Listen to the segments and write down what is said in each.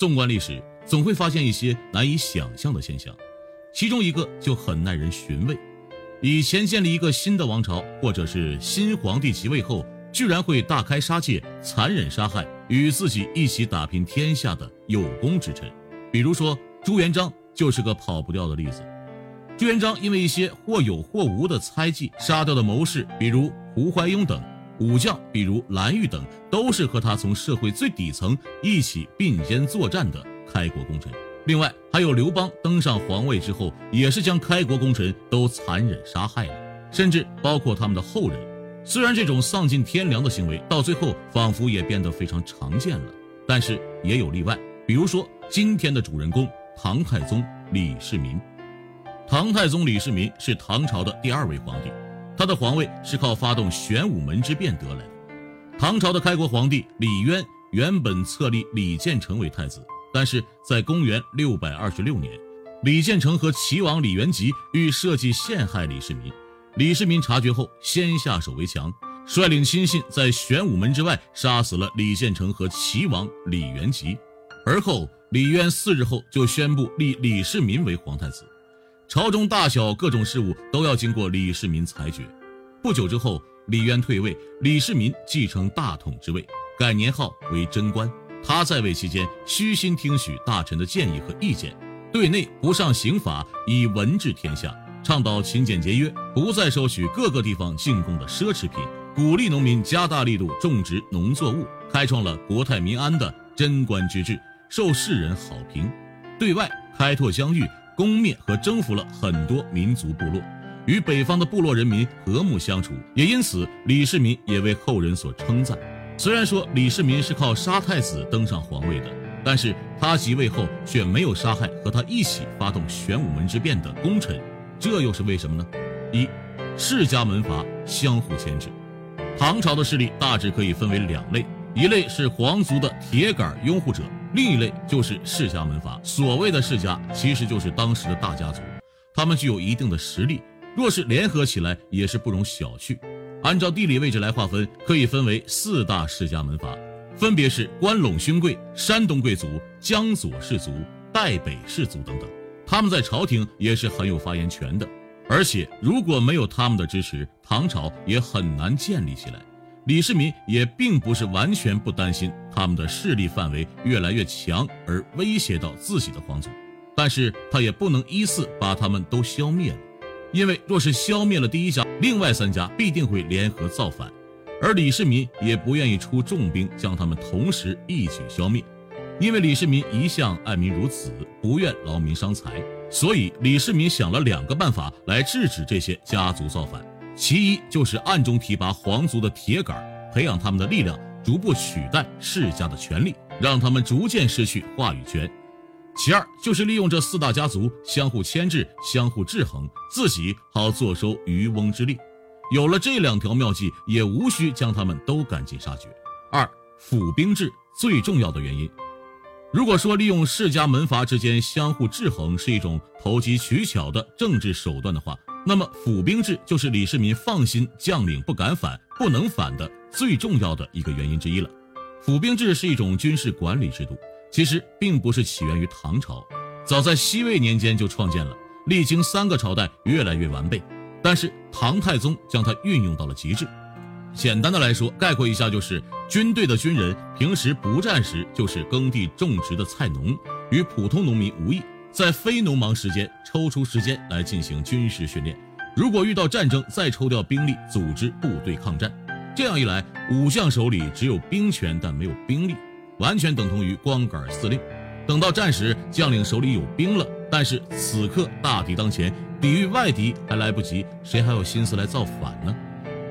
纵观历史，总会发现一些难以想象的现象，其中一个就很耐人寻味：以前建立一个新的王朝，或者是新皇帝即位后，居然会大开杀戒、残忍杀害与自己一起打拼天下的有功之臣。比如说朱元璋就是个跑不掉的例子。朱元璋因为一些或有或无的猜忌，杀掉的谋士，比如胡怀庸等。武将，比如蓝玉等，都是和他从社会最底层一起并肩作战的开国功臣。另外，还有刘邦登上皇位之后，也是将开国功臣都残忍杀害了，甚至包括他们的后人。虽然这种丧尽天良的行为到最后仿佛也变得非常常见了，但是也有例外。比如说今天的主人公唐太宗李世民。唐太宗李世民是唐朝的第二位皇帝。他的皇位是靠发动玄武门之变得来的。唐朝的开国皇帝李渊原本册立李建成为太子，但是在公元六百二十六年，李建成和齐王李元吉欲设计陷害李世民。李世民察觉后，先下手为强，率领亲信在玄武门之外杀死了李建成和齐王李元吉。而后，李渊四日后就宣布立李世民为皇太子。朝中大小各种事务都要经过李世民裁决。不久之后，李渊退位，李世民继承大统之位，改年号为贞观。他在位期间，虚心听取大臣的建议和意见，对内不上刑法，以文治天下，倡导勤俭节约，不再收取各个地方进贡的奢侈品，鼓励农民加大力度种植农作物，开创了国泰民安的贞观之治，受世人好评。对外开拓疆域。攻灭和征服了很多民族部落，与北方的部落人民和睦相处，也因此李世民也为后人所称赞。虽然说李世民是靠杀太子登上皇位的，但是他即位后却没有杀害和他一起发动玄武门之变的功臣，这又是为什么呢？一，世家门阀相互牵制。唐朝的势力大致可以分为两类，一类是皇族的铁杆拥护者。另一类就是世家门阀，所谓的世家其实就是当时的大家族，他们具有一定的实力，若是联合起来也是不容小觑。按照地理位置来划分，可以分为四大世家门阀，分别是关陇勋贵、山东贵族、江左氏族、代北氏族等等。他们在朝廷也是很有发言权的，而且如果没有他们的支持，唐朝也很难建立起来。李世民也并不是完全不担心他们的势力范围越来越强而威胁到自己的皇族，但是他也不能依次把他们都消灭了，因为若是消灭了第一家，另外三家必定会联合造反，而李世民也不愿意出重兵将他们同时一举消灭，因为李世民一向爱民如子，不愿劳民伤财，所以李世民想了两个办法来制止这些家族造反。其一就是暗中提拔皇族的铁杆，培养他们的力量，逐步取代世家的权力，让他们逐渐失去话语权。其二就是利用这四大家族相互牵制、相互制衡，自己好坐收渔翁之利。有了这两条妙计，也无需将他们都赶尽杀绝。二府兵制最重要的原因，如果说利用世家门阀之间相互制衡是一种投机取巧的政治手段的话，那么府兵制就是李世民放心将领不敢反、不能反的最重要的一个原因之一了。府兵制是一种军事管理制度，其实并不是起源于唐朝，早在西魏年间就创建了，历经三个朝代越来越完备。但是唐太宗将它运用到了极致。简单的来说，概括一下就是：军队的军人平时不战时就是耕地种植的菜农，与普通农民无异。在非农忙时间抽出时间来进行军事训练，如果遇到战争，再抽调兵力组织部队抗战。这样一来，武将手里只有兵权但没有兵力，完全等同于光杆司令。等到战时，将领手里有兵了，但是此刻大敌当前，抵御外敌还来不及，谁还有心思来造反呢？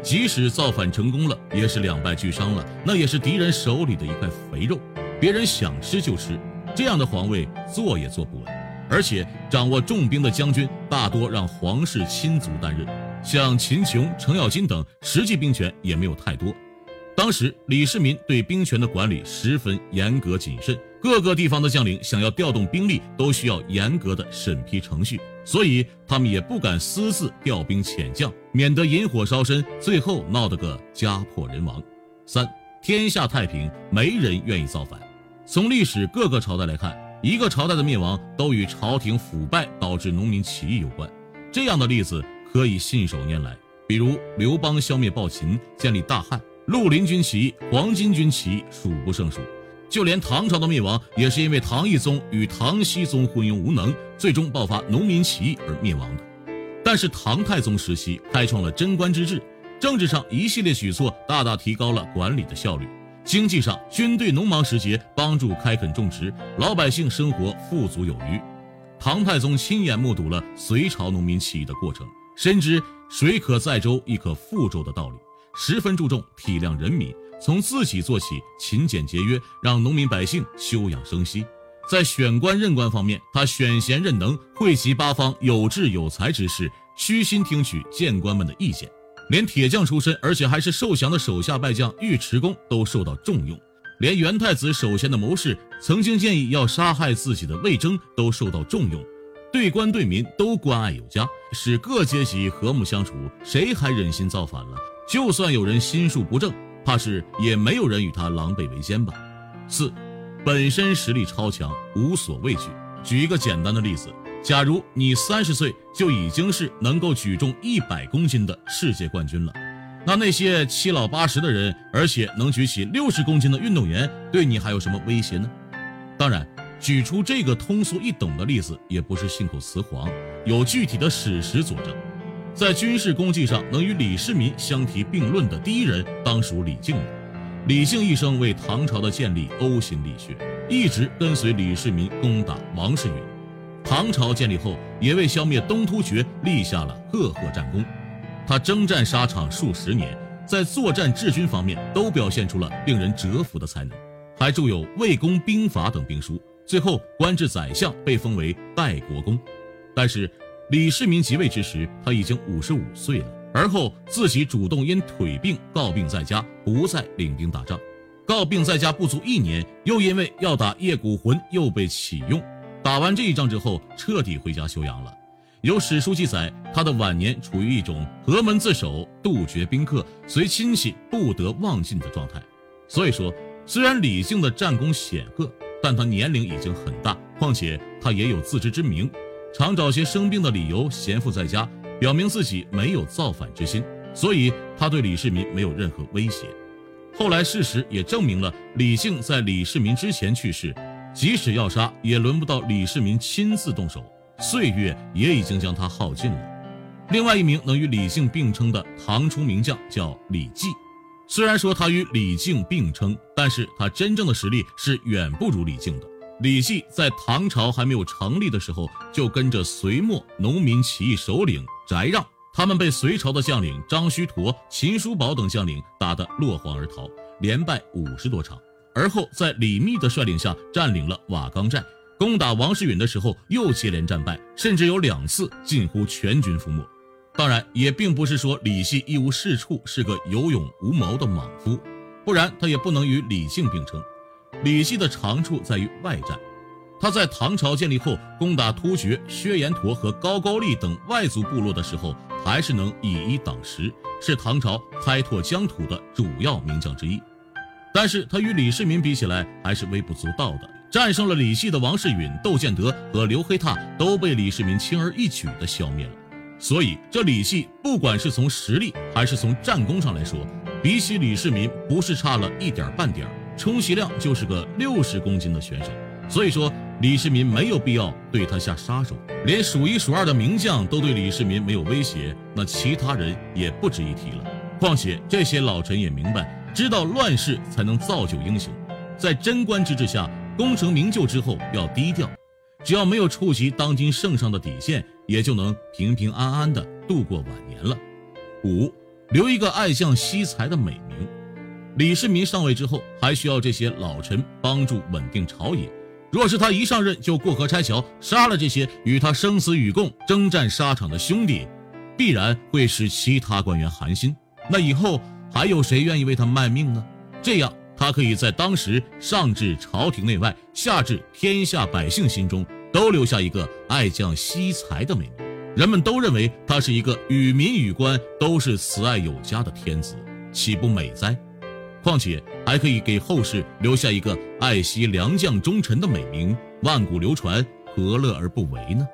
即使造反成功了，也是两败俱伤了，那也是敌人手里的一块肥肉，别人想吃就吃。这样的皇位坐也坐不稳。而且掌握重兵的将军大多让皇室亲族担任，像秦琼、程咬金等，实际兵权也没有太多。当时李世民对兵权的管理十分严格谨慎，各个地方的将领想要调动兵力，都需要严格的审批程序，所以他们也不敢私自调兵遣将，免得引火烧身，最后闹得个家破人亡。三天下太平，没人愿意造反。从历史各个朝代来看，一个朝代的灭亡都与朝廷腐败导致农民起义有关。这样的例子可以信手拈来，比如刘邦消灭暴秦，建立大汉；绿林军起义、黄巾军起义数不胜数。就连唐朝的灭亡，也是因为唐懿宗与唐僖宗昏庸无能，最终爆发农民起义而灭亡的。但是唐太宗时期开创了贞观之治，政治上一系列举措大大提高了管理的效率；经济上，军队农忙时节帮助开垦种植，老百姓生活富足有余。唐太宗亲眼目睹了隋朝农民起义的过程，深知水可载舟，亦可覆舟的道理，十分注重体谅人民。从自己做起，勤俭节约，让农民百姓休养生息。在选官任官方面，他选贤任能，惠及八方有志有才之士，虚心听取谏官们的意见。连铁匠出身，而且还是受降的手下败将尉迟恭都受到重用。连元太子首先的谋士，曾经建议要杀害自己的魏征，都受到重用。对官对民都关爱有加，使各阶级和睦相处。谁还忍心造反了？就算有人心术不正。怕是也没有人与他狼狈为奸吧。四，本身实力超强，无所畏惧。举一个简单的例子，假如你三十岁就已经是能够举重一百公斤的世界冠军了，那那些七老八十的人，而且能举起六十公斤的运动员，对你还有什么威胁呢？当然，举出这个通俗易懂的例子也不是信口雌黄，有具体的史实佐证。在军事功绩上能与李世民相提并论的第一人，当属李靖了。李靖一生为唐朝的建立呕心沥血，一直跟随李世民攻打王世允。唐朝建立后，也为消灭东突厥立下了赫赫战功。他征战沙场数十年，在作战治军方面都表现出了令人折服的才能，还著有《魏公兵法》等兵书。最后官至宰相，被封为代国公。但是。李世民即位之时，他已经五十五岁了。而后自己主动因腿病告病在家，不再领兵打仗。告病在家不足一年，又因为要打叶骨浑，又被启用。打完这一仗之后，彻底回家休养了。有史书记载，他的晚年处于一种阖门自守、杜绝宾客、随亲戚不得忘近的状态。所以说，虽然李靖的战功显赫，但他年龄已经很大，况且他也有自知之明。常找些生病的理由闲赋在家，表明自己没有造反之心，所以他对李世民没有任何威胁。后来事实也证明了，李靖在李世民之前去世，即使要杀，也轮不到李世民亲自动手，岁月也已经将他耗尽了。另外一名能与李靖并称的唐初名将叫李绩，虽然说他与李靖并称，但是他真正的实力是远不如李靖的。李绩在唐朝还没有成立的时候，就跟着隋末农民起义首领翟让，他们被隋朝的将领张须陀、秦叔宝等将领打得落荒而逃，连败五十多场。而后在李密的率领下占领了瓦岗寨，攻打王世允的时候又接连战败，甚至有两次近乎全军覆没。当然，也并不是说李绩一无是处，是个有勇无谋的莽夫，不然他也不能与李靖并称。李绩的长处在于外战，他在唐朝建立后攻打突厥、薛延陀和高句丽等外族部落的时候，还是能以一挡十，是唐朝开拓疆土的主要名将之一。但是他与李世民比起来还是微不足道的，战胜了李系的王世允、窦建德和刘黑闼都被李世民轻而易举地消灭了。所以这李系不管是从实力还是从战功上来说，比起李世民不是差了一点半点儿。充其量就是个六十公斤的选手，所以说李世民没有必要对他下杀手。连数一数二的名将都对李世民没有威胁，那其他人也不值一提了。况且这些老臣也明白，知道乱世才能造就英雄，在贞观之治下，功成名就之后要低调，只要没有触及当今圣上的底线，也就能平平安安的度过晚年了。五，留一个爱将惜才的美名。李世民上位之后，还需要这些老臣帮助稳定朝野。若是他一上任就过河拆桥，杀了这些与他生死与共、征战沙场的兄弟，必然会使其他官员寒心。那以后还有谁愿意为他卖命呢？这样，他可以在当时上至朝廷内外，下至天下百姓心中，都留下一个爱将惜才的美名。人们都认为他是一个与民与官都是慈爱有加的天子，岂不美哉？况且还可以给后世留下一个爱惜良将忠臣的美名，万古流传，何乐而不为呢？